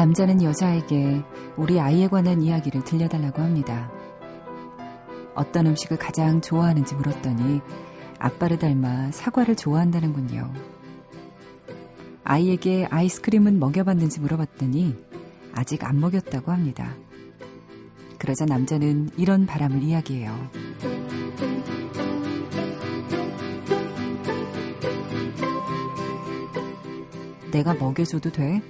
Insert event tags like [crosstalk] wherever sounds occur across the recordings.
남자는 여자에게 우리 아이에 관한 이야기를 들려달라고 합니다. 어떤 음식을 가장 좋아하는지 물었더니 아빠를 닮아 사과를 좋아한다는군요. 아이에게 아이스크림은 먹여봤는지 물어봤더니 아직 안 먹였다고 합니다. 그러자 남자는 이런 바람을 이야기해요. 내가 먹여줘도 돼?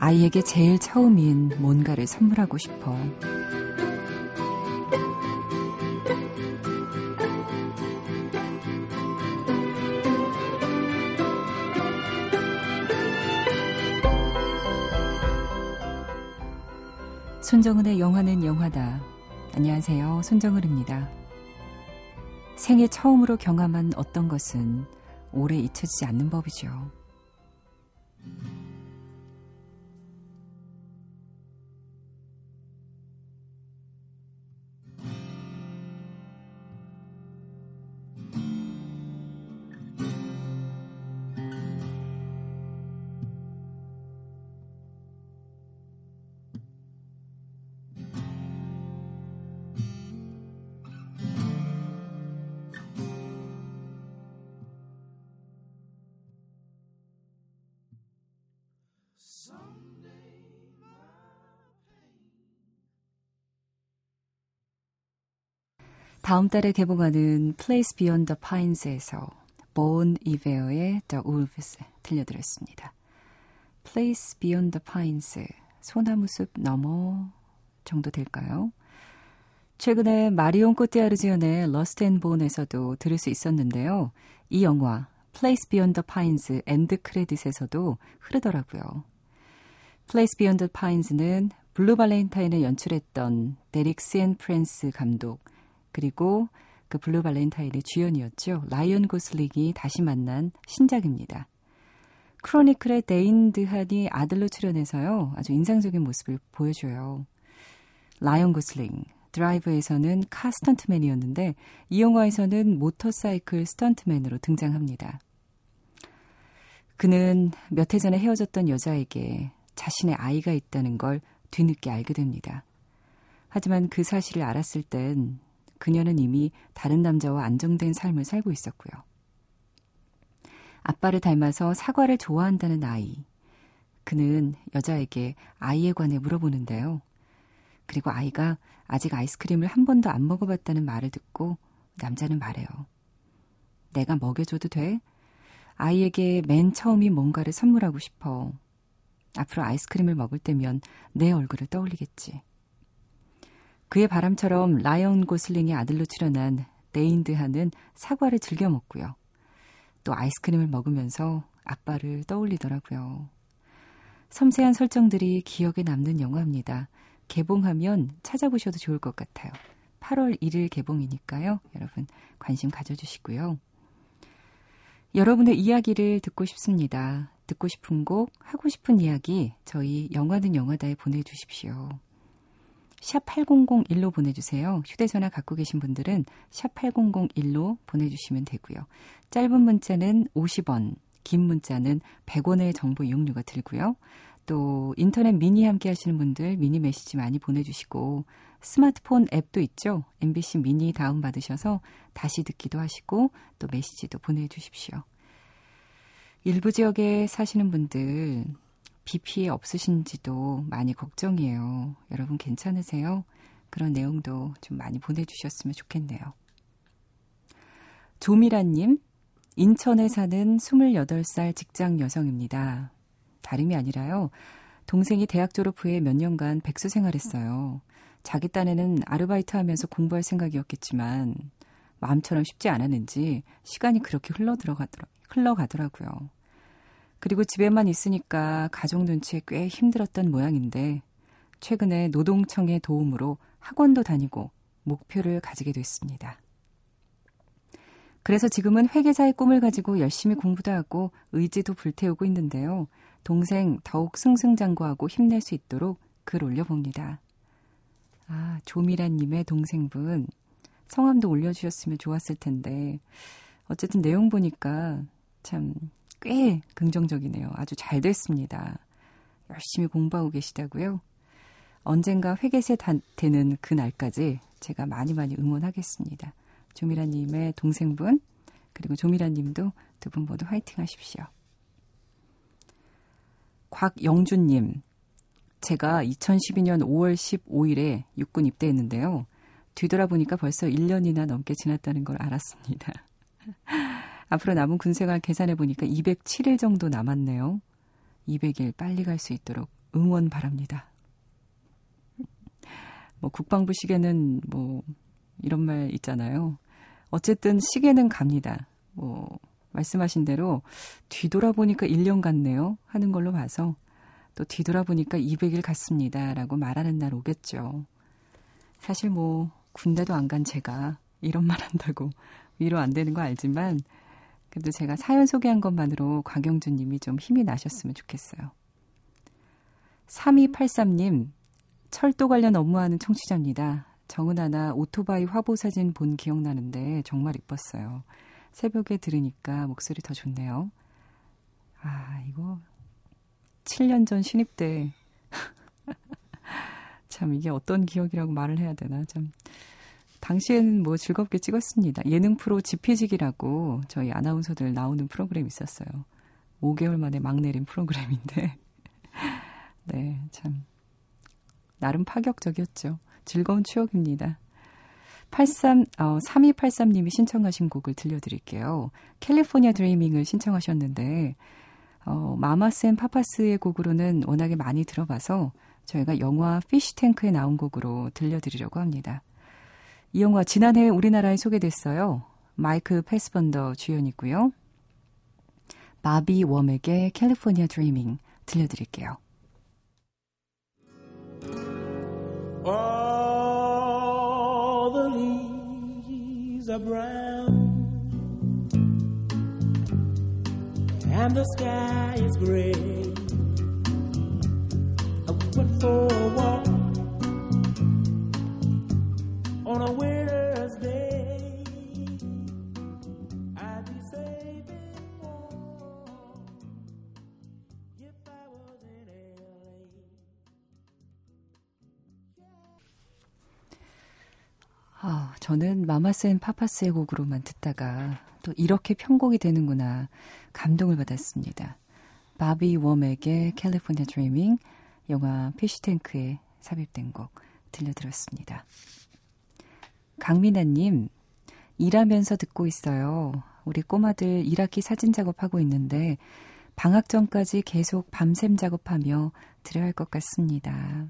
아이에게 제일 처음인 뭔가를 선물하고 싶어. 손정은의 영화는 영화다. 안녕하세요. 손정은입니다. 생애 처음으로 경험한 어떤 것은 오래 잊혀지지 않는 법이죠. 다음 달에 개봉하는 Place Beyond the Pines에서 Bon Iver의 The Wolves 들려드렸습니다. Place Beyond the Pines, 소나무숲 너머 정도 될까요? 최근에 마리옹 꼬띠아르 주연의 Lost and Bone에서도 들을 수 있었는데요. 이 영화 Place Beyond the Pines end credit에서도 흐르더라고요. Place Beyond the Pines는 블루 발렌타인을 연출했던 데릭 시엔프랜스 감독 그리고 그 블루 발렌타인의 주연이었죠. 라이언 고슬링이 다시 만난 신작입니다. 크로니클의 데인 드한이 아들로 출연해서요. 아주 인상적인 모습을 보여줘요. 라이언 고슬링, 드라이브에서는 car 스턴트맨이었는데 이 영화에서는 모터사이클 스턴트맨으로 등장합니다. 그는 몇 해 전에 헤어졌던 여자에게 자신의 아이가 있다는 걸 뒤늦게 알게 됩니다. 하지만 그 사실을 알았을 땐 그녀는 이미 다른 남자와 안정된 삶을 살고 있었고요. 아빠를 닮아서 사과를 좋아한다는 아이. 그는 여자에게 아이에 관해 물어보는데요. 그리고 아이가 아직 아이스크림을 한 번도 안 먹어봤다는 말을 듣고 남자는 말해요. 내가 먹여줘도 돼? 아이에게 맨 처음이 뭔가를 선물하고 싶어. 앞으로 아이스크림을 먹을 때면 내 얼굴을 떠올리겠지. 그의 바람처럼 라이언 고슬링의 아들로 출연한 네인드하는 사과를 즐겨 먹고요. 또 아이스크림을 먹으면서 아빠를 떠올리더라고요. 섬세한 설정들이 기억에 남는 영화입니다. 개봉하면 찾아보셔도 좋을 것 같아요. 8월 1일 개봉이니까요. 여러분 관심 가져주시고요. 여러분의 이야기를 듣고 싶습니다. 듣고 싶은 곡, 하고 싶은 이야기 저희 영화는 영화다에 보내주십시오. 샵 8001로 보내주세요. 휴대전화 갖고 계신 분들은 샵 8001로 보내주시면 되고요. 짧은 문자는 50원, 긴 문자는 100원의 정보 이용료가 들고요. 또 인터넷 미니 함께 하시는 분들 미니 메시지 많이 보내주시고 스마트폰 앱도 있죠. MBC 미니 다운받으셔서 다시 듣기도 하시고 또 메시지도 보내주십시오. 일부 지역에 사시는 분들 비 피해 없으신지도 많이 걱정이에요. 여러분 괜찮으세요? 그런 내용도 좀 많이 보내주셨으면 좋겠네요. 조미라님, 인천에 사는 28살 직장 여성입니다. 다름이 아니라요. 동생이 대학 졸업 후에 몇 년간 백수 생활했어요. 자기 딴에는 아르바이트 하면서 공부할 생각이었겠지만 마음처럼 쉽지 않았는지 시간이 그렇게 흘러 들어가더라, 흘러가더라고요. 그리고 집에만 있으니까 가족 눈치에 꽤 힘들었던 모양인데 최근에 노동청의 도움으로 학원도 다니고 목표를 가지게 됐습니다. 그래서 지금은 회계사의 꿈을 가지고 열심히 공부도 하고 의지도 불태우고 있는데요. 동생 더욱 승승장구하고 힘낼 수 있도록 글 올려봅니다. 아, 조미라님의 동생분 성함도 올려주셨으면 좋았을 텐데 어쨌든 내용 보니까 참 꽤 긍정적이네요. 아주 잘 됐습니다. 열심히 공부하고 계시다고요. 언젠가 회계세 되는 그 날까지 제가 많이 많이 응원하겠습니다. 조미라님의 동생분 그리고 조미라님도 두 분 모두 화이팅 하십시오. 곽영준님, 제가 2012년 5월 15일에 육군 입대했는데요. 뒤돌아보니까 벌써 1년이나 넘게 지났다는 걸 알았습니다. 앞으로 남은 군생활 계산해 보니까 207일 정도 남았네요. 200일 빨리 갈 수 있도록 응원 바랍니다. 뭐 국방부 시계는 뭐 이런 말 있잖아요. 어쨌든 시계는 갑니다. 뭐 말씀하신 대로 뒤돌아보니까 1년 같네요. 하는 걸로 봐서 또 뒤돌아보니까 200일 갔습니다라고 말하는 날 오겠죠. 사실 뭐 군대도 안 간 제가 이런 말 한다고 위로 안 되는 거 알지만 그래도 제가 사연 소개한 것만으로 곽영준 님이 좀 힘이 나셨으면 좋겠어요. 3283님, 철도 관련 업무하는 청취자입니다. 정은아나 오토바이 화보 사진 본 기억나는데 정말 이뻤어요. 새벽에 들으니까 목소리 더 좋네요. 아, 이거 7년 전 신입 때. [laughs] 참, 이게 어떤 기억이라고 말을 해야 되나. 참. 당시에는 뭐 즐겁게 찍었습니다. 예능 프로 지피지기라고 저희 아나운서들 나오는 프로그램 있었어요. 5개월 만에 막 내린 프로그램인데. [laughs] 네, 참. 나름 파격적이었죠. 즐거운 추억입니다. 83, 어, 3283님이 신청하신 곡을 들려드릴게요. California Dreaming을 신청하셨는데, 어, 마마스 앤 파파스의 곡으로는 워낙에 많이 들어봐서 저희가 영화 피쉬탱크에 나온 곡으로 들려드리려고 합니다. 이 영화 지난해 우리나라에 소개됐어요. 마이클 패스벤더 주연이고요. 마비 웜에게 캘리포니아 드리밍 들려드릴게요. All the leaves are brown and the sky is gray. I went for a walk on a winter's day. I'd. 아, 저는 마마스앤 파파스의 곡으로만 듣다가 또 이렇게 편곡이 되는구나 감동을 받았습니다. 바비 웜에게 캘리포니아 드리밍 영화 피쉬탱크에 삽입된 곡 들려드렸습니다. 강민아님, 일하면서 듣고 있어요. 우리 꼬마들 1학기 사진 작업하고 있는데 방학 전까지 계속 밤샘 작업하며 들어야 할 것 같습니다.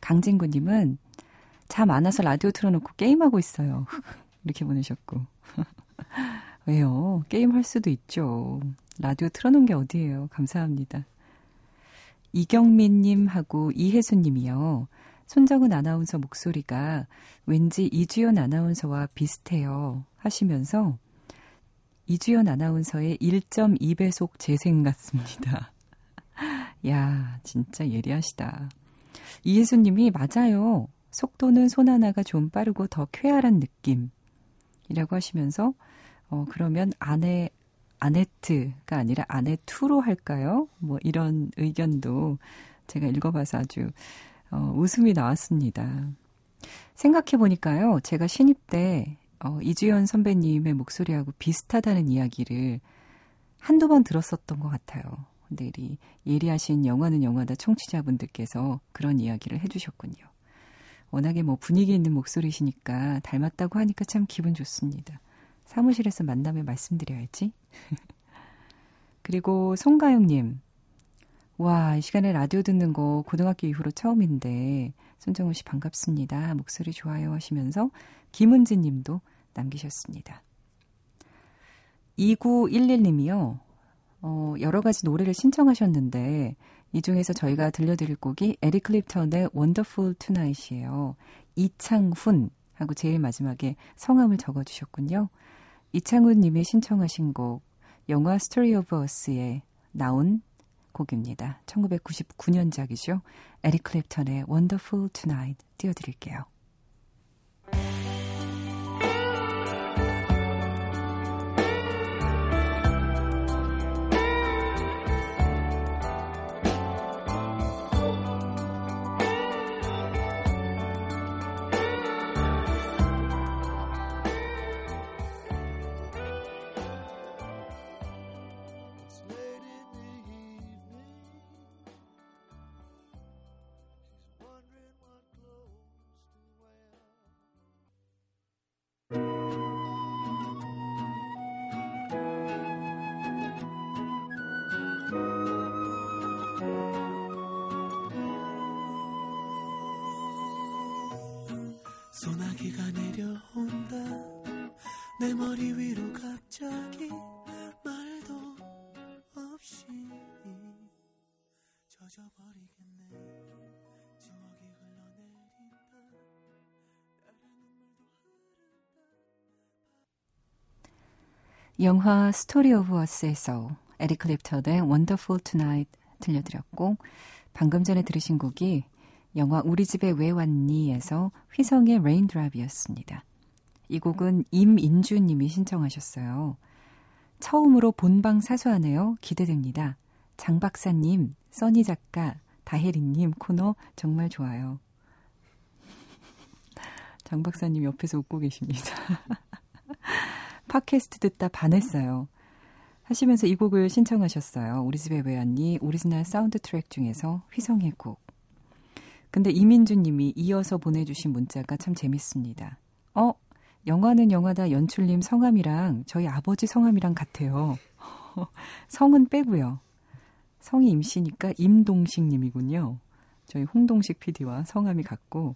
강진구님은 잠 안 와서 라디오 틀어놓고 게임하고 있어요. [laughs] 이렇게 보내셨고. [laughs] 왜요? 게임할 수도 있죠. 라디오 틀어놓은 게 어디예요? 감사합니다. 이경민님하고 이혜수님이요. 손정은 아나운서 목소리가 왠지 이주연 아나운서와 비슷해요. 하시면서 이주연 아나운서의 1.2배속 재생 같습니다. [laughs] 야, 진짜 예리하시다. 이혜수님이 맞아요. 속도는 손 하나가 좀 빠르고 더 쾌활한 느낌이라고 하시면서 어, 그러면 아내 아네트가 아니라 아네투로 할까요? 뭐 이런 의견도 제가 읽어봐서 아주 어, 웃음이 나왔습니다. 생각해 보니까요, 제가 신입 때 어, 이주연 선배님의 목소리하고 비슷하다는 이야기를 한두 번 들었었던 것 같아요. 근데 이 예리하신 영화는 영화다 청취자분들께서 그런 이야기를 해주셨군요. 워낙에 뭐 분위기 있는 목소리시니까 닮았다고 하니까 참 기분 좋습니다. 사무실에서 만나면 말씀드려야지. [laughs] 그리고 송가영님, 와, 이 시간에 라디오 듣는 거 고등학교 이후로 처음인데, 손정우 씨 반갑습니다. 목소리 좋아요 하시면서 김은진 님도 남기셨습니다. 2911님이요. 어, 여러 가지 노래를 신청하셨는데, 이 중에서 저희가 들려드릴 곡이 에릭 클립턴의 Wonderful Tonight이에요. 이창훈 하고 제일 마지막에 성함을 적어주셨군요. 이창훈 님이 신청하신 곡, 영화 Story of Us에 나온 곡입니다. 1999년작이죠. 에릭 클랩턴의 Wonderful Tonight 띄워드릴게요. 영화 Story of Us에서 에릭 클랩튼의 Wonderful Tonight 들려드렸고 방금 전에 들으신 곡이 영화 우리 집에 왜 왔니에서 휘성의 Raindrop이었습니다. 이 곡은 임인주 님이 신청하셨어요. 처음으로 본방 사수하네요. 기대됩니다. 장 박사님, 써니 작가, 다혜리님 코너 정말 좋아요. [laughs] 장 박사님 옆에서 웃고 계십니다. [laughs] 팟캐스트 듣다 반했어요. 하시면서 이 곡을 신청하셨어요. 우리 집에 왜 왔니? 오리지널 사운드 트랙 중에서 휘성의 곡. 근데 임인주 님이 이어서 보내주신 문자가 참 재밌습니다. 어? 영화는 영화다 연출님 성함이랑 저희 아버지 성함이랑 같아요. [laughs] 성은 빼고요. 성이 임씨니까 임동식 님이군요. 저희 홍동식 PD와 성함이 같고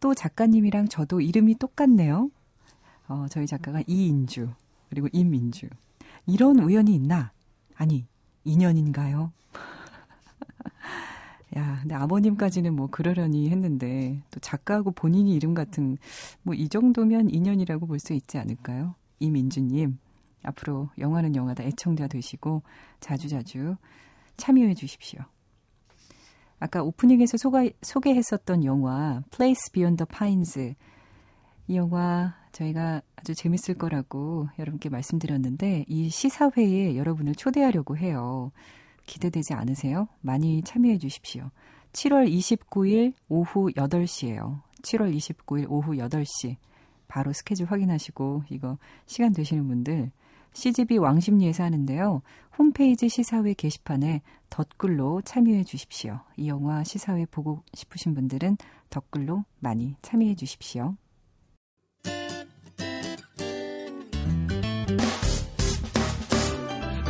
또 작가님이랑 저도 이름이 똑같네요. 어, 저희 작가가 이인주 그리고 임민주. 이런 우연이 있나? 아니, 인연인가요? [laughs] 야, 근데 아버님까지는 뭐 그러려니 했는데 또 작가하고 본인이 이름 같은 뭐 이 정도면 인연이라고 볼 수 있지 않을까요? 이민주님 앞으로 영화는 영화다 애청자 되시고 자주자주 참여해 주십시오. 아까 오프닝에서 소가, 소개했었던 영화 Place Beyond the Pines 이 영화 저희가 아주 재밌을 거라고 여러분께 말씀드렸는데 이 시사회에 여러분을 초대하려고 해요. 기대되지 않으세요? 많이 참여해 주십시오. 7월 29일 오후 8시예요. 7월 29일 오후 8시. 바로 스케줄 확인하시고 이거 시간 되시는 분들 CGV 왕십리에서 하는데요. 홈페이지 시사회 게시판에 덧글로 참여해 주십시오. 이 영화 시사회 보고 싶으신 분들은 덧글로 많이 참여해 주십시오.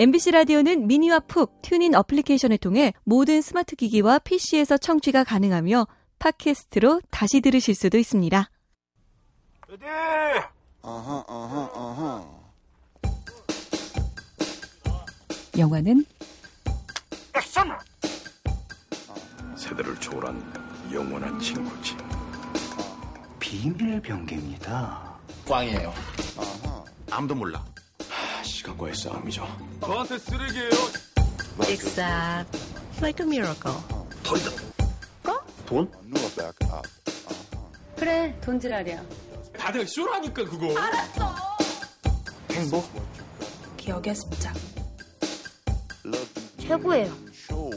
MBC 라디오는 미니와 푹 TuneIn 어플리케이션을 통해 모든 스마트 기기와 PC에서 청취가 가능하며 팟캐스트로 다시 들으실 수도 있습니다. Uh-huh, uh-huh, uh-huh. 영화는 세대를 초월한 영원한 친구지. 비밀 병기입니다. 꽝이에요. 아무도 몰라. 하, 시간과의 싸움이죠. 저한테 쓰레기예요. Exact. Like a miracle. Knew a back up. 그래, 돈지랄이야. 다들 쇼라니까 그거. 행복? 기억의 you 최고예요. show.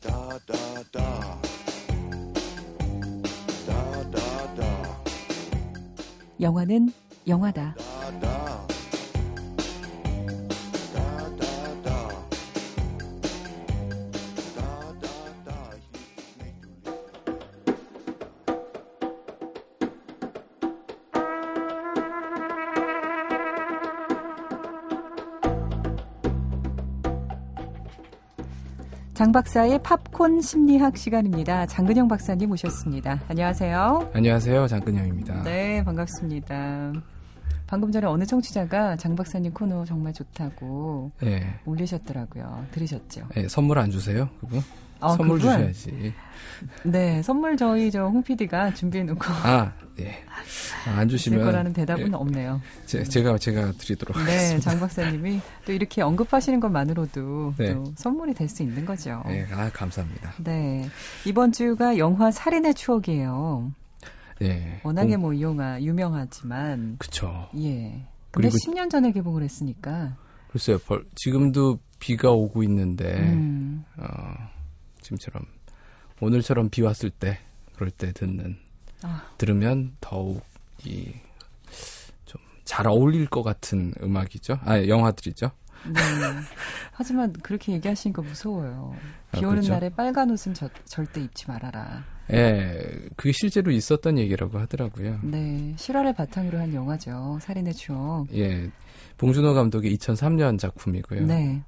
Da da da. Da da da. 영화는 영화다. 장 박사의 팝콘 심리학 시간입니다. 장근영 박사님 오셨습니다. 안녕하세요. 안녕하세요. 장근영입니다. 네, 반갑습니다. 방금 전에 어느 청취자가 장 박사님 코너 정말 좋다고 예. 올리셨더라고요. 들으셨죠? 예, 선물 안 주세요? 그거? 아, 선물 그건? 주셔야지. 네, 선물 저희 저홍 PD가 준비해 놓고 아, 예. 아, 안줄 주시면 거라는 대답은 예, 없네요. 제, 제가 제가 드리도록 네, 하겠습니다. 장 박사님이 또 이렇게 언급하시는 것만으로도 네. 또 선물이 될 수 있는 거죠. 예, 아, 감사합니다. 네. 이번 주가 영화 살인의 추억이에요. 예. 워낙에 공- 뭐이 영화 유명하지만 그쵸. 예. 근데 그리고- 10년 전에 개봉을 했으니까 글쎄요. 벌, 지금도 비가 오고 있는데 음, 어, 지금처럼 오늘처럼 비 왔을 때 그럴 때 듣는 아. 들으면 더욱 이 좀 잘 어울릴 것 같은 음악이죠. 아, 영화들이죠. 네. 하지만 그렇게 얘기하시니까 무서워요. 아, 비 오는 그렇죠? 날에 빨간 옷은 저- 절대 입지 말아라. 예, 그게 실제로 있었던 얘기라고 하더라고요. 네. 실화를 바탕으로 한 영화죠. 살인의 추억. 예, 봉준호 감독의 2003년 작품이고요. 네.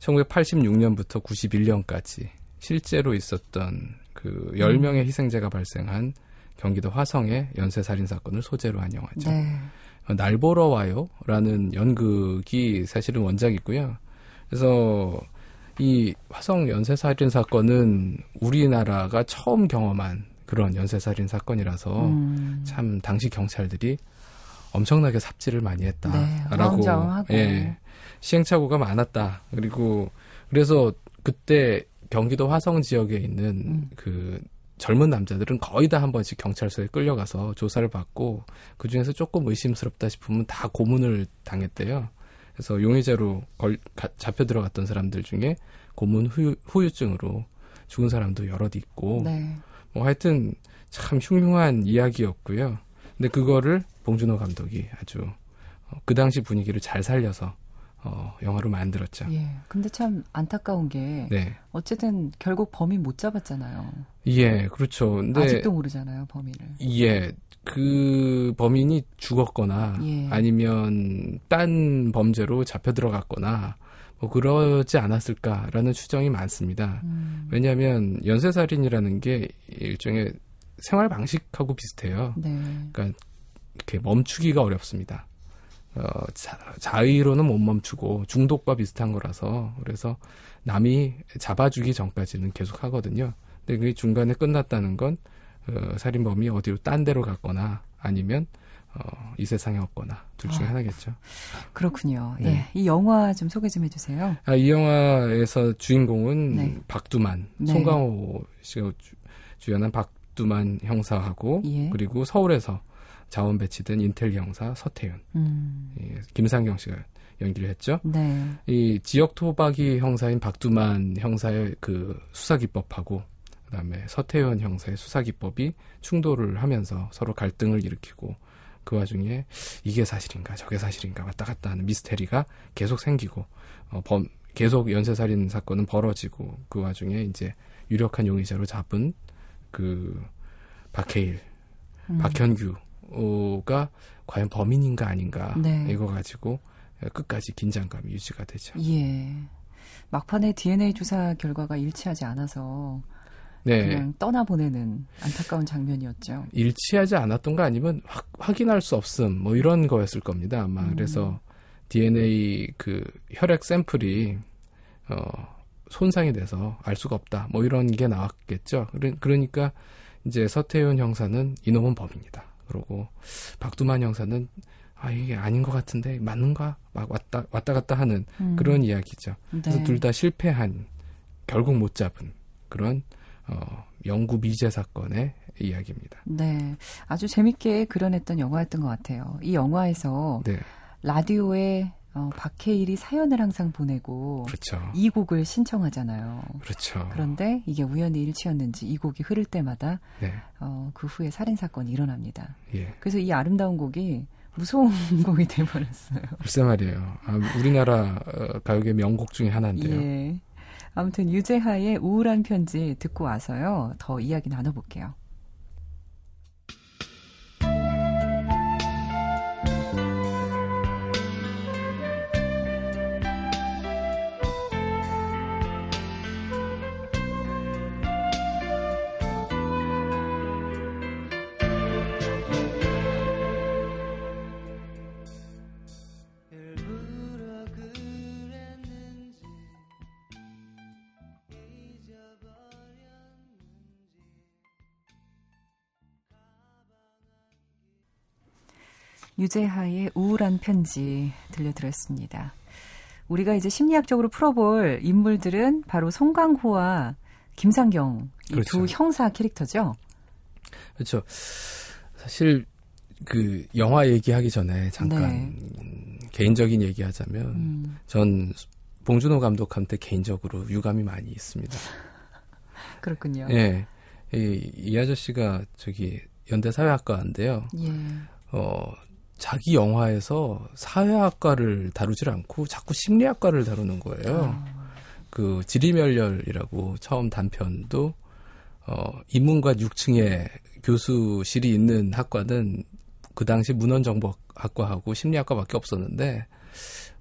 1986년부터 91년까지 실제로 있었던 그 10명의 희생자가 발생한 경기도 화성의 연쇄살인 사건을 소재로 한 영화죠. 네. 어, 날 보러 와요라는 연극이 사실은 원작이고요. 그래서 이 화성 연쇄살인 사건은 우리나라가 처음 경험한 그런 연쇄살인 사건이라서 음. 참 당시 경찰들이 엄청나게 삽질을 많이 네, 했다라고 어마어마하고. 예, 시행착오가 많았다. 그리고 그래서 그때 경기도 화성 지역에 있는 음. 그 젊은 남자들은 거의 다 한 번씩 경찰서에 끌려가서 조사를 받고 그 중에서 조금 의심스럽다 싶으면 다 고문을 당했대요. 그래서 용의자로 걸, 가- 잡혀 들어갔던 사람들 중에 고문 후유, 후유증으로 죽은 사람도 여럿 있고 네. 뭐 하여튼 참 흉흉한 이야기였고요. 근데 그거를 봉준호 감독이 아주 어, 그 당시 분위기를 잘 살려서 어, 영화로 만들었죠. 예. 근데 참 안타까운 게 네. 어쨌든 결국 범인 못 잡았잖아요. 예, 그렇죠. 근데 아직도 모르잖아요, 범인을. 예, 그 범인이 죽었거나 예. 아니면 딴 범죄로 잡혀 들어갔거나 뭐 그러지 않았을까라는 추정이 많습니다. 음. 왜냐하면 연쇄살인이라는 게 일종의 생활 방식하고 비슷해요. 네. 그러니까 이렇게 멈추기가 어렵습니다. 어, 자, 자의로는 못 멈추고 중독과 비슷한 거라서 그래서 남이 잡아주기 전까지는 계속 하거든요. 근데 그게 중간에 끝났다는 건 어, 살인범이 어디로 딴 데로 갔거나 아니면 어, 이 세상에 없거나 둘 중에 아. 하나겠죠. 그렇군요. 네. 예. 이 영화 좀 소개 좀 해주세요. 아, 이 영화에서 주인공은 네. 박두만, 네. 송강호 씨가 주, 주연한 박두만 형사하고 예. 그리고 서울에서 자원 배치된 인텔 형사 서태윤, 음. 예, 김상경 씨가 연기를 했죠. 네. 이 지역 토박이 형사인 박두만 형사의 그 수사 기법하고 그다음에 서태현 형사의 수사 기법이 충돌을 하면서 서로 갈등을 일으키고 그 와중에 이게 사실인가 저게 사실인가 왔다 갔다 하는 미스테리가 계속 생기고 어, 범 계속 연쇄살인 사건은 벌어지고 그 와중에 이제 유력한 용의자로 잡은 그 박해일, 음. 박현규 가 과연 범인인가 아닌가 네. 이거 가지고 끝까지 긴장감이 유지가 되죠. 예. 막판에 DNA 조사 결과가 일치하지 않아서 네. 그냥 떠나보내는 안타까운 장면이었죠. 일치하지 않았던 거 아니면 확, 확인할 수 없음 뭐 이런 거였을 겁니다 아마 음. 그래서 DNA 그 혈액 샘플이 어 손상이 돼서 알 수가 없다 뭐 이런 게 나왔겠죠 그러- 그러니까 이제 서태윤 형사는 이놈은 범인이다 그러고 박두만 형사는 아 이게 아닌 것 같은데 맞는가 막 왔다 왔다 갔다 하는 음. 그런 이야기죠 그래서 네. 둘다 실패한 결국 못 잡은 그런 어 영구 미제 사건의 이야기입니다. 네. 아주 재밌게 그려냈던 영화였던 것 같아요. 이 영화에서 네, 라디오에 어, 박해일이 사연을 항상 보내고 그렇죠. 이 곡을 신청하잖아요. 그렇죠. 그런데 이게 우연히 일치였는지 이 곡이 흐를 때마다 네, 어, 그 후에 살인 사건이 일어납니다. 예. 그래서 이 아름다운 곡이 무서운 [laughs] 곡이 돼버렸어요. 글쎄 말이에요. 아, 우리나라 어, 가요계 명곡 중에 하나인데요. 예. 아무튼 유재하의 우울한 편지 듣고 와서요. 더 이야기 나눠볼게요. 유재하의 우울한 편지 들려드렸습니다. 우리가 이제 심리학적으로 풀어볼 인물들은 바로 송강호와 김상경 이두 그렇죠. 형사 캐릭터죠. 그렇죠. 사실 그 영화 얘기하기 전에 잠깐 네. 음, 개인적인 얘기하자면 음, 전 봉준호 감독한테 개인적으로 유감이 많이 있습니다. [laughs] 그렇군요. 예. 이, 이 아저씨가 저기 연대 사회학과인데요. 예. 어, 자기 영화에서 사회학과를 다루질 않고 자꾸 심리학과를 다루는 거예요. 아. 그 지리멸렬이라고 처음 단편도 어 인문과 6층에 교수실이 있는 학과는 그 당시 문헌정보학과하고 심리학과밖에 없었는데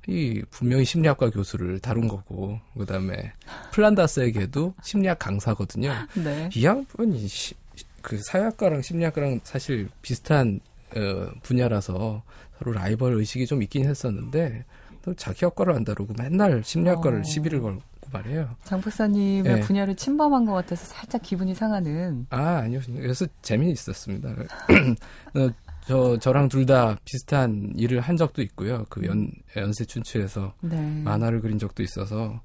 이 분명히 심리학과 교수를 다룬 거고 그다음에 플란다스에게도 심리학 강사거든요. 네. 이 양반이 시- 그 사회학과랑 심리학과랑 사실 비슷한 어, 분야라서 서로 라이벌 의식이 좀 있긴 했었는데 또 자기 학과를 안 다루고 맨날 심리학과를 어. 시비를 걸고 말해요. 장 박사님의 네. 분야를 침범한 것 같아서 살짝 기분이 상하는. 아 아니요. 그래서 재미있었습니다. [clears throat] 어, 저 저랑 둘 다 비슷한 일을 한 적도 있고요. 그 연 연세 춘추에서 네. 만화를 그린 적도 있어서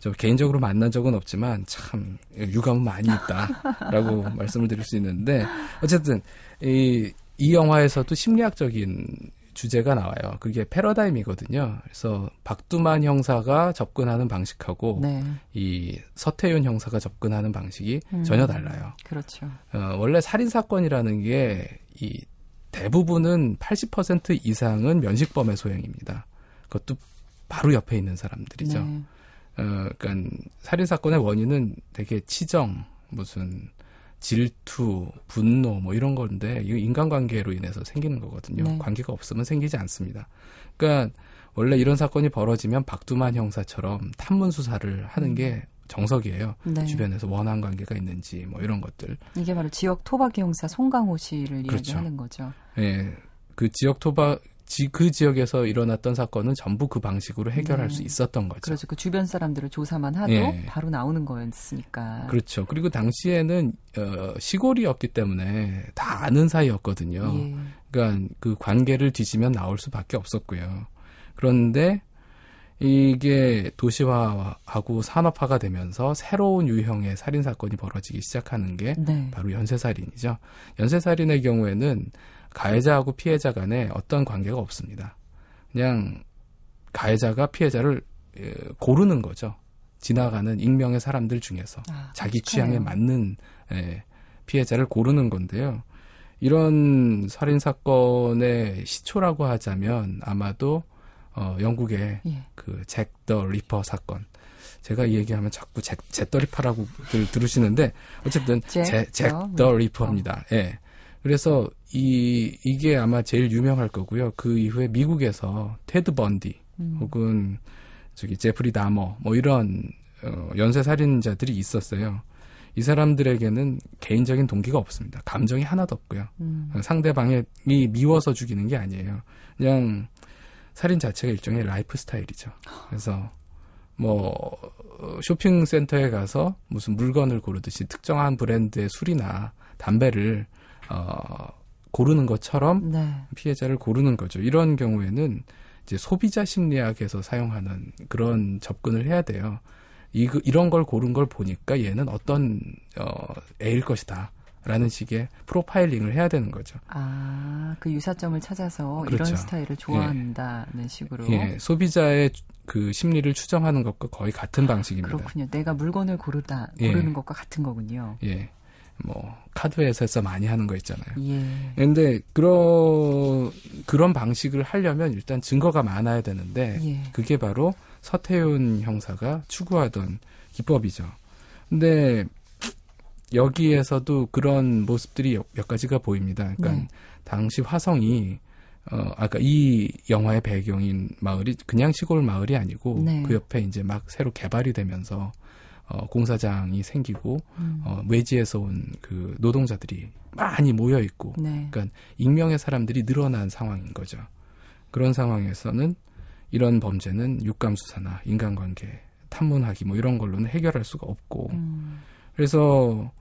저 개인적으로 만난 적은 없지만 참 유감은 많이 있다라고 [laughs] 말씀을 드릴 수 있는데 어쨌든 이, 이 영화에서도 심리학적인 주제가 나와요. 그게 패러다임이거든요. 그래서 박두만 형사가 접근하는 방식하고 네. 이 서태윤 형사가 접근하는 방식이 음. 전혀 달라요. 그렇죠. 어, 원래 살인 사건이라는 게 이 대부분은 80% 이상은 면식범의 소행입니다. 그것도 바로 옆에 있는 사람들이죠. 네. 어, 그러니까 살인 사건의 원인은 되게 치정, 무슨 질투, 분노 뭐 이런 건데 이거 인간관계로 인해서 생기는 거거든요. 네. 관계가 없으면 생기지 않습니다. 그러니까 원래 이런 사건이 벌어지면 박두만 형사처럼 탐문 수사를 하는 게 정석이에요. 음. 네. 주변에서 원한 관계가 있는지 뭐 이런 것들. 이게 바로 지역 토박이 형사 송강호 씨를 그렇죠. 이야기하는 거죠. 예, 그 지역 토박 지, 그 지역에서 일어났던 사건은 전부 그 방식으로 해결할 네. 수 있었던 거죠. 그렇죠. 그 주변 사람들을 조사만 하도 예. 바로 나오는 거였으니까. 그렇죠. 그리고 당시에는 어, 시골이었기 때문에 다 아는 사이였거든요. 예. 그러니까 그 관계를 뒤지면 나올 수밖에 없었고요. 그런데 이게 도시화하고 산업화가 되면서 새로운 유형의 살인 사건이 벌어지기 시작하는 게 네. 바로 연쇄살인이죠. 연쇄살인의 경우에는 가해자하고 피해자 간에 어떤 관계가 없습니다. 그냥 가해자가 피해자를 에, 고르는 거죠. 지나가는 익명의 사람들 중에서 아, 자기. 취향에 맞는 에, 피해자를 고르는 건데요. 이런 살인 사건의 시초라고 하자면 아마도 어, 영국의 예. 그 잭 더 리퍼 사건. 제가 이 얘기하면 자꾸 잭, 잭 더 리퍼라고 들으시는데 어쨌든 잭 잭 더 더 리퍼. 리퍼입니다. 예. 그래서 이 이게 아마 제일 유명할 거고요. 그 이후에 미국에서 테드 번디 음. 혹은 저기 제프리 다머 뭐 이런 어, 연쇄 살인자들이 있었어요. 이 사람들에게는 개인적인 동기가 없습니다. 감정이 하나도 없고요. 음. 상대방이 미워서 죽이는 게 아니에요. 그냥 살인 자체가 일종의 라이프 스타일이죠. 그래서 뭐 어, 쇼핑센터에 가서 무슨 물건을 고르듯이 특정한 브랜드의 술이나 담배를 어, 고르는 것처럼 네. 피해자를 고르는 거죠. 이런 경우에는 이제 소비자 심리학에서 사용하는 그런 접근을 해야 돼요. 이, 이런 걸 고른 걸 보니까 얘는 어떤 어, 애일 것이다. 라는 식의 프로파일링을 해야 되는 거죠. 아, 그 유사점을 찾아서 그렇죠. 이런 스타일을 좋아한다는 식으로. 예, 소비자의 그 심리를 추정하는 것과 거의 같은 방식입니다. 그렇군요. 내가 물건을 고르다 예. 고르는 것과 같은 거군요. 예. 뭐 카드 회사에서 많이 하는 거 있잖아요. 예. 근데 그런 그런 방식을 하려면 일단 증거가 많아야 되는데 예. 그게 바로 서태윤 형사가 추구하던 기법이죠. 근데 여기에서도 그런 모습들이 몇 가지가 보입니다. 그러니까 네. 당시 화성이 어 아까 이 영화의 배경인 마을이 그냥 시골 마을이 아니고 네. 그 옆에 이제 막 새로 개발이 되면서 어 공사장이 생기고 음. 어 외지에서 온 그 노동자들이 많이 모여 있고 네. 그러니까 익명의 사람들이 늘어난 상황인 거죠. 그런 상황에서는 이런 범죄는 육감 수사나 인간관계, 탐문하기 뭐 이런 걸로는 해결할 수가 없고 음. 그래서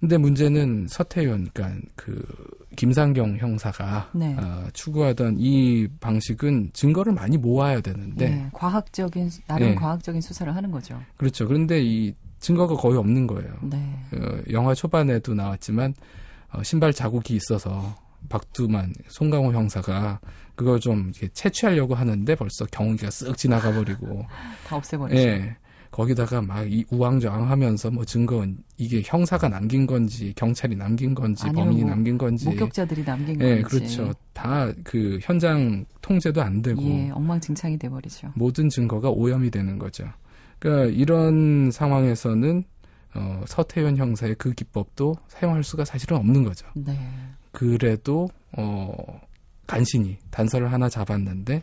근데 문제는 서태윤, 그러니까 그 김상경 형사가 네. 어, 추구하던 이 방식은 증거를 많이 모아야 되는데 네. 과학적인 나름 예. 과학적인 수사를 하는 거죠. 그렇죠. 그런데 이 증거가 거의 없는 거예요. 네. 어, 영화 초반에도 나왔지만 어, 신발 자국이 있어서 박두만 송강호 형사가 그걸 좀 채취하려고 하는데 벌써 경운기가 쓱 지나가 버리고 [laughs] 다 없애버리죠. 예 거기다가 막 이 우왕좌왕하면서 뭐 증거는 이게 형사가 남긴 건지 경찰이 남긴 건지 범인이 뭐 남긴 건지 목격자들이 남긴 예, 건지. 그렇죠. 다 그 현장 통제도 안 되고 예, 엉망진창이 돼버리죠. 모든 증거가 오염이 되는 거죠. 그러니까 이런 상황에서는 어, 서태현 형사의 그 기법도 사용할 수가 사실은 없는 거죠. 네. 그래도 어, 간신히 단서를 하나 잡았는데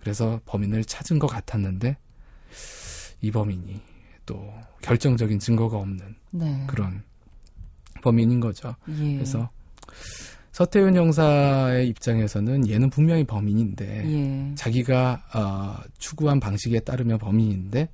그래서 범인을 찾은 것 같았는데 이 범인이 또 결정적인 증거가 없는 네. 그런 범인인 거죠. 예. 그래서 서태윤 형사의 입장에서는 얘는 분명히 범인인데 예. 자기가 어, 추구한 방식에 따르면 범인인데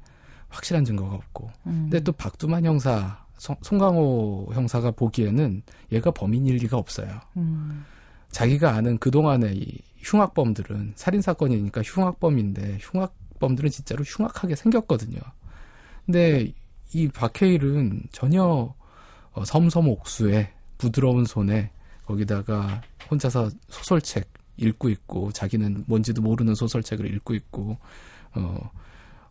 확실한 증거가 없고 음. 근데 또 박두만 형사 송, 송강호 형사가 보기에는 얘가 범인일 리가 없어요. 음. 자기가 아는 그동안의 이 흉악범들은 살인사건이니까 흉악범인데 흉악 범들은 진짜로 흉악하게 생겼거든요. 근데 이 박해일은 전혀 어, 섬섬 옥수에 부드러운 손에 거기다가 혼자서 소설책 읽고 있고 자기는 뭔지도 모르는 소설책을 읽고 있고 어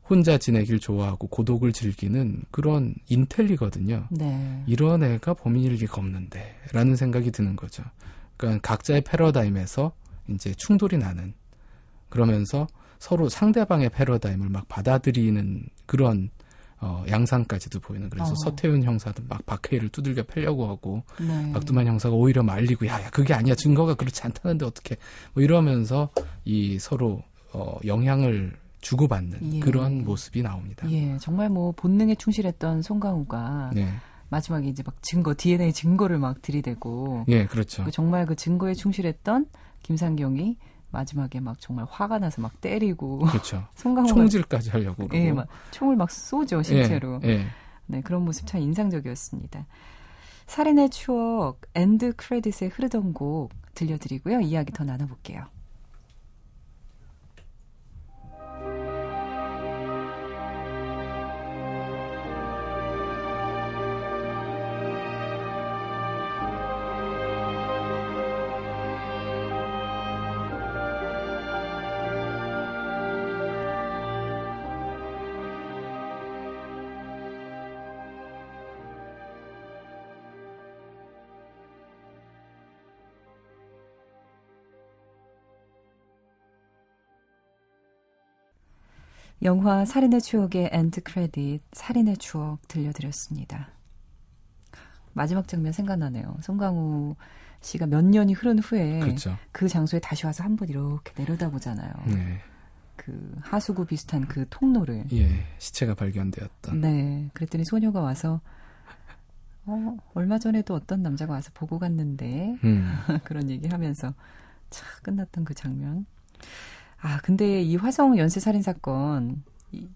혼자 지내길 좋아하고 고독을 즐기는 그런 인텔리거든요. 네. 이런 애가 범인일 리가 없는데 라는 생각이 드는 거죠. 그러니까 각자의 패러다임에서 이제 충돌이 나는 그러면서 서로 상대방의 패러다임을 막 받아들이는 그런 어, 양상까지도 보이는 그래서 어. 서태윤 형사도 막 박해일을 두들겨 패려고 하고 네. 박두만 형사가 오히려 말리고 야, 야 그게 아니야 증거가 그렇지 않다는데 어떻게 뭐 이러면서 이 서로 어, 영향을 주고받는 예. 그런 모습이 나옵니다. 예, 정말 뭐 본능에 충실했던 송강호가 네, 마지막에 이제 막 증거, DNA 증거를 막 들이대고 예, 그렇죠. 그 정말 그 증거에 충실했던 김상경이 마지막에 막 정말 화가 나서 막 때리고 그렇죠. [laughs] 총질까지 하려고 그러고. 예, 막 총을 막 쏘죠 실제로. 예, 예. 네, 그런 모습 참 인상적이었습니다. 살인의 추억 end credit에 흐르던 곡 들려드리고요. 이야기 더 나눠볼게요. 영화 살인의 추억의 end credit 살인의 추억 들려드렸습니다. 마지막 장면 생각나네요. 송강호 씨가 몇 년이 흐른 후에 그렇죠. 그 장소에 다시 와서 한 번 이렇게 내려다보잖아요. 네. 그 하수구 비슷한 그 통로를. 예, 시체가 발견되었던. 네. 그랬더니 소녀가 와서 어, 얼마 전에도 어떤 남자가 와서 보고 갔는데 음, [laughs] 그런 얘기하면서 차 끝났던 그 장면. 아 근데 이 화성 연쇄 살인 사건 이,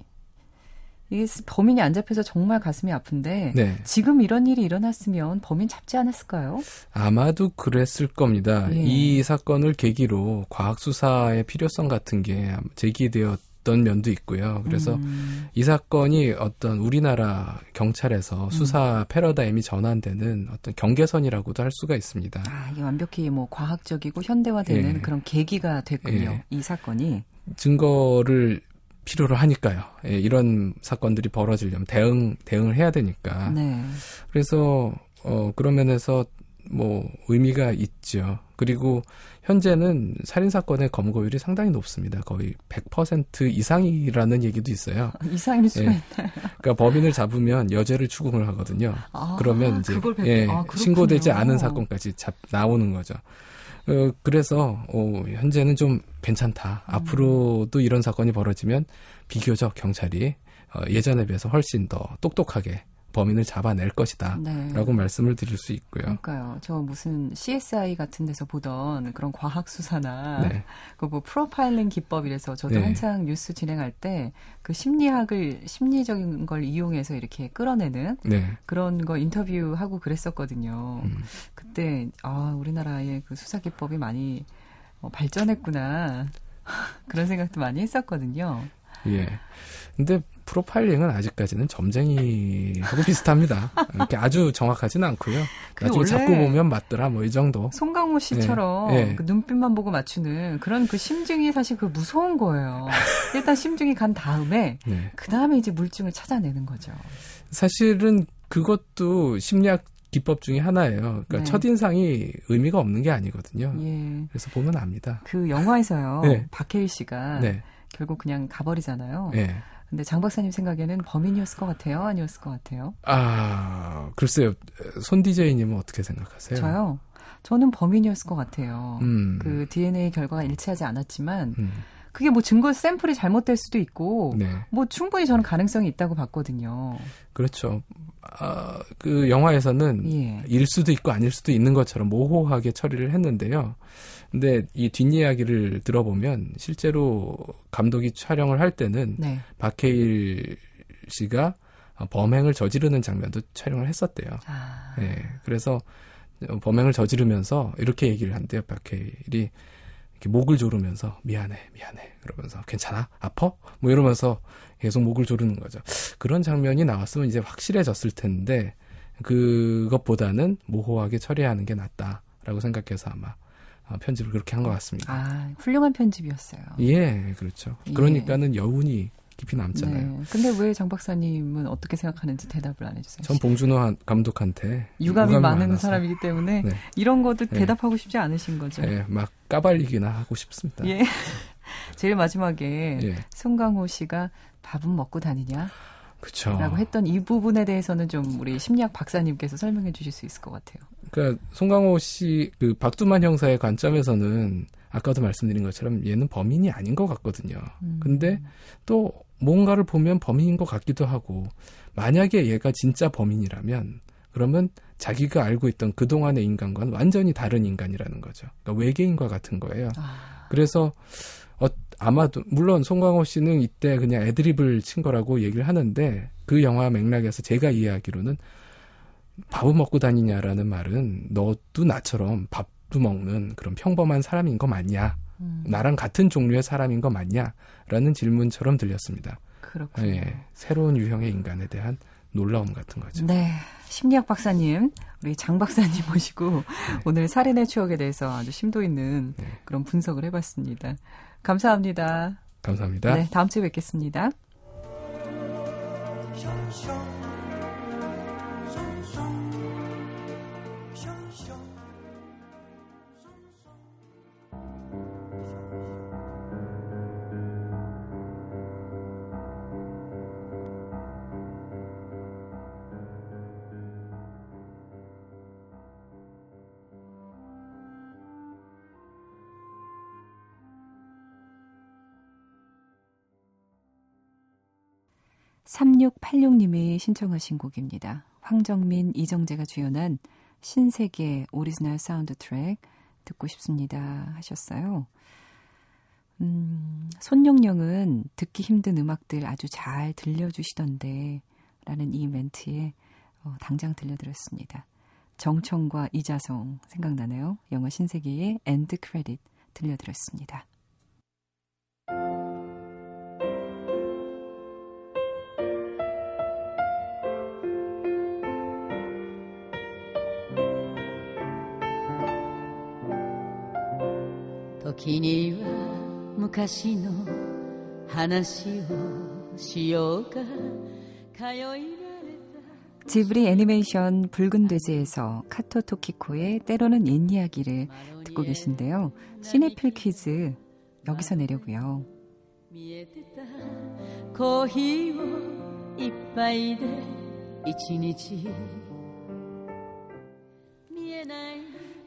이게 범인이 안 잡혀서 정말 가슴이 아픈데 네. 지금 이런 일이 일어났으면 범인 잡지 않았을까요? 아마도 그랬을 겁니다. 예. 이 사건을 계기로 과학 수사의 필요성 같은 게 제기되었 던 면도 있고요. 그래서 음, 이 사건이 어떤 우리나라 경찰에서 수사 패러다임이 전환되는 어떤 경계선이라고도 할 수가 있습니다. 아 이게 완벽히 뭐 과학적이고 현대화되는 예. 그런 계기가 됐군요. 예. 이 사건이. 증거를 필요로 하니까요. 예, 이런 사건들이 벌어지려면 대응 대응을 해야 되니까. 네. 그래서 어 그런 면에서 뭐 의미가 있죠. 그리고 현재는 살인 사건의 검거율이 상당히 높습니다. 거의 100% 이상이라는 얘기도 있어요. [laughs] 이상일 수가 예. 있나요? 그러니까 범인을 잡으면 여죄를 추궁을 하거든요. 아, 그러면 이제 예, 아. 신고되지 않은 사건까지 잡 나오는 거죠. 어, 그래서 어, 현재는 좀 괜찮다. 음. 앞으로도 이런 사건이 벌어지면 비교적 경찰이 어, 예전에 비해서 훨씬 더 똑똑하게 범인을 잡아낼 것이다. 네. 라고 말씀을 드릴 수 있고요. 그러니까요. 저 무슨 CSI 같은 데서 보던 그런 과학 수사나 네. [laughs] 그뭐 프로파일링 기법이라서 저도 네. 한창 뉴스 진행할 때 그 심리학을 심리적인 걸 이용해서 이렇게 끌어내는 네. 그런 거 인터뷰하고 그랬었거든요. 음. 그때 아 우리나라의 그 수사 기법이 많이 어, 발전했구나 [laughs] 그런 생각도 많이 했었거든요. 예. 근데 프로파일링은 아직까지는 점쟁이하고 비슷합니다. 이렇게 아주 정확하지는 않고요. 그 나중에 잡고 보면 맞더라 뭐 이 정도. 송강호 씨처럼 예, 예. 그 눈빛만 보고 맞추는 그런 그 심증이 사실 그 무서운 거예요. [laughs] 일단 심증이 간 다음에 네. 그 다음에 이제 물증을 찾아내는 거죠. 사실은 그것도 심리학 기법 중에 하나예요. 그러니까 네. 첫인상이 의미가 없는 게 아니거든요. 예. 그래서 보면 압니다. 그 영화에서요. 네. 박해일 씨가 네. 결국 그냥 가버리잖아요. 네. 근데 장 박사님 생각에는 범인이었을 것 같아요? 아니었을 것 같아요? 아, 글쎄요. 손 DJ님은 어떻게 생각하세요? 저요? 저는 범인이었을 것 같아요. 네. 음. 그 DNA 결과가 일치하지 않았지만 음. 그게 뭐 증거 샘플이 잘못될 수도 있고 네. 뭐 충분히 저는 가능성이 있다고 봤거든요. 그렇죠. 아, 그 영화에서는 예. 일 수도 있고 아닐 수도 있는 것처럼 모호하게 처리를 했는데요. 근데 이 뒷이야기를 들어보면 실제로 감독이 촬영을 할 때는 네. 박해일 씨가 범행을 저지르는 장면도 촬영을 했었대요. 아. 예. 그래서 범행을 저지르면서 이렇게 얘기를 한대요. 박해일이 이렇게 목을 조르면서 미안해, 미안해. 그러면서 괜찮아? 아파? 뭐 이러면서 계속 목을 조르는 거죠. 그런 장면이 나왔으면 이제 확실해졌을 텐데 그것보다는 모호하게 처리하는 게 낫다라고 생각해서 아마 아, 편집을 그렇게 한 것 같습니다. 아, 훌륭한 편집이었어요. 예, 그렇죠. 예. 그러니까는 여운이 깊이 남잖아요. 네. 근데 왜 장 박사님은 어떻게 생각하는지 대답을 안 해주세요? 전 봉준호 한- 감독한테 유감이, 많은 많아서, 사람이기 때문에 네. 이런 것들 네. 대답하고 싶지 않으신 거죠. 예, 막 까발리기나 하고 싶습니다. 예. [laughs] 제일 마지막에 예. 송강호 씨가 밥은 먹고 다니냐? 그렇죠. 라고 했던 이 부분에 대해서는 좀 우리 심리학 박사님께서 설명해 주실 수 있을 것 같아요. 그러니까 송강호 씨 그 박두만 형사의 관점에서는 아까도 말씀드린 것처럼 얘는 범인이 아닌 것 같거든요. 음. 근데 또 뭔가를 보면 범인인 것 같기도 하고 만약에 얘가 진짜 범인이라면 그러면 자기가 알고 있던 그동안의 인간과는 완전히 다른 인간이라는 거죠. 그러니까 외계인과 같은 거예요. 아, 그래서 어, 아마도 물론 송강호 씨는 이때 그냥 애드립을 친 거라고 얘기를 하는데 그 영화 맥락에서 제가 이해하기로는 밥을 먹고 다니냐라는 말은 너도 나처럼 밥도 먹는 그런 평범한 사람인 거 맞냐? 음, 나랑 같은 종류의 사람인 거 맞냐? 라는 질문처럼 들렸습니다. 그렇군요. 예, 새로운 유형의 인간에 대한 놀라움 같은 거죠. 네. 심리학 박사님, 우리 장 박사님 모시고 오늘 살인의 추억에 대해서 아주 심도 있는 네. 그런 분석을 해봤습니다. 감사합니다. 감사합니다. 네, 다음 주에 뵙겠습니다. (3686님이) 신청하신 곡입니다. 황정민, 이정재가 주연한 신세계 오리지널 사운드 트랙 듣고 싶습니다 하셨어요. 음, 손용령은 듣기 힘든 음악들 아주 잘 들려주시던데 라는 이 멘트에 어, 당장 들려드렸습니다. 정청과 이자성 생각나네요. 영화 신세계의 end credit 들려드렸습니다.「 時には昔の話をしようか」「通い慣れた」 지브리 애니메이션 붉은 돼지에서 카토 토키코의 때로는 옛 이야기를 듣고 계신데요. 시네필 퀴즈 여기서 내려고요. 見えてたコーヒーを一杯で一日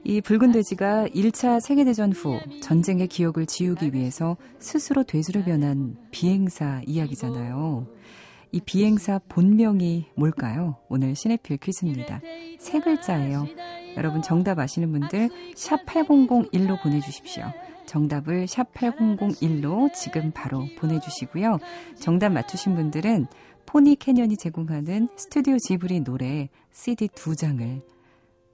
이 붉은 돼지가 1차 세계대전 후 전쟁의 기억을 지우기 위해서 스스로 돼지로 변한 비행사 이야기잖아요. 이 비행사 본명이 뭘까요? 오늘 시네필 퀴즈입니다. 세 글자예요. 여러분 정답 아시는 분들 샵 8001로 보내주십시오. 정답을 샵 8001로 지금 바로 보내주시고요. 정답 맞추신 분들은 포니 캐년이 제공하는 스튜디오 지브리 노래 CD 두 장을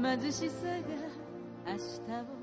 貧しさが明日を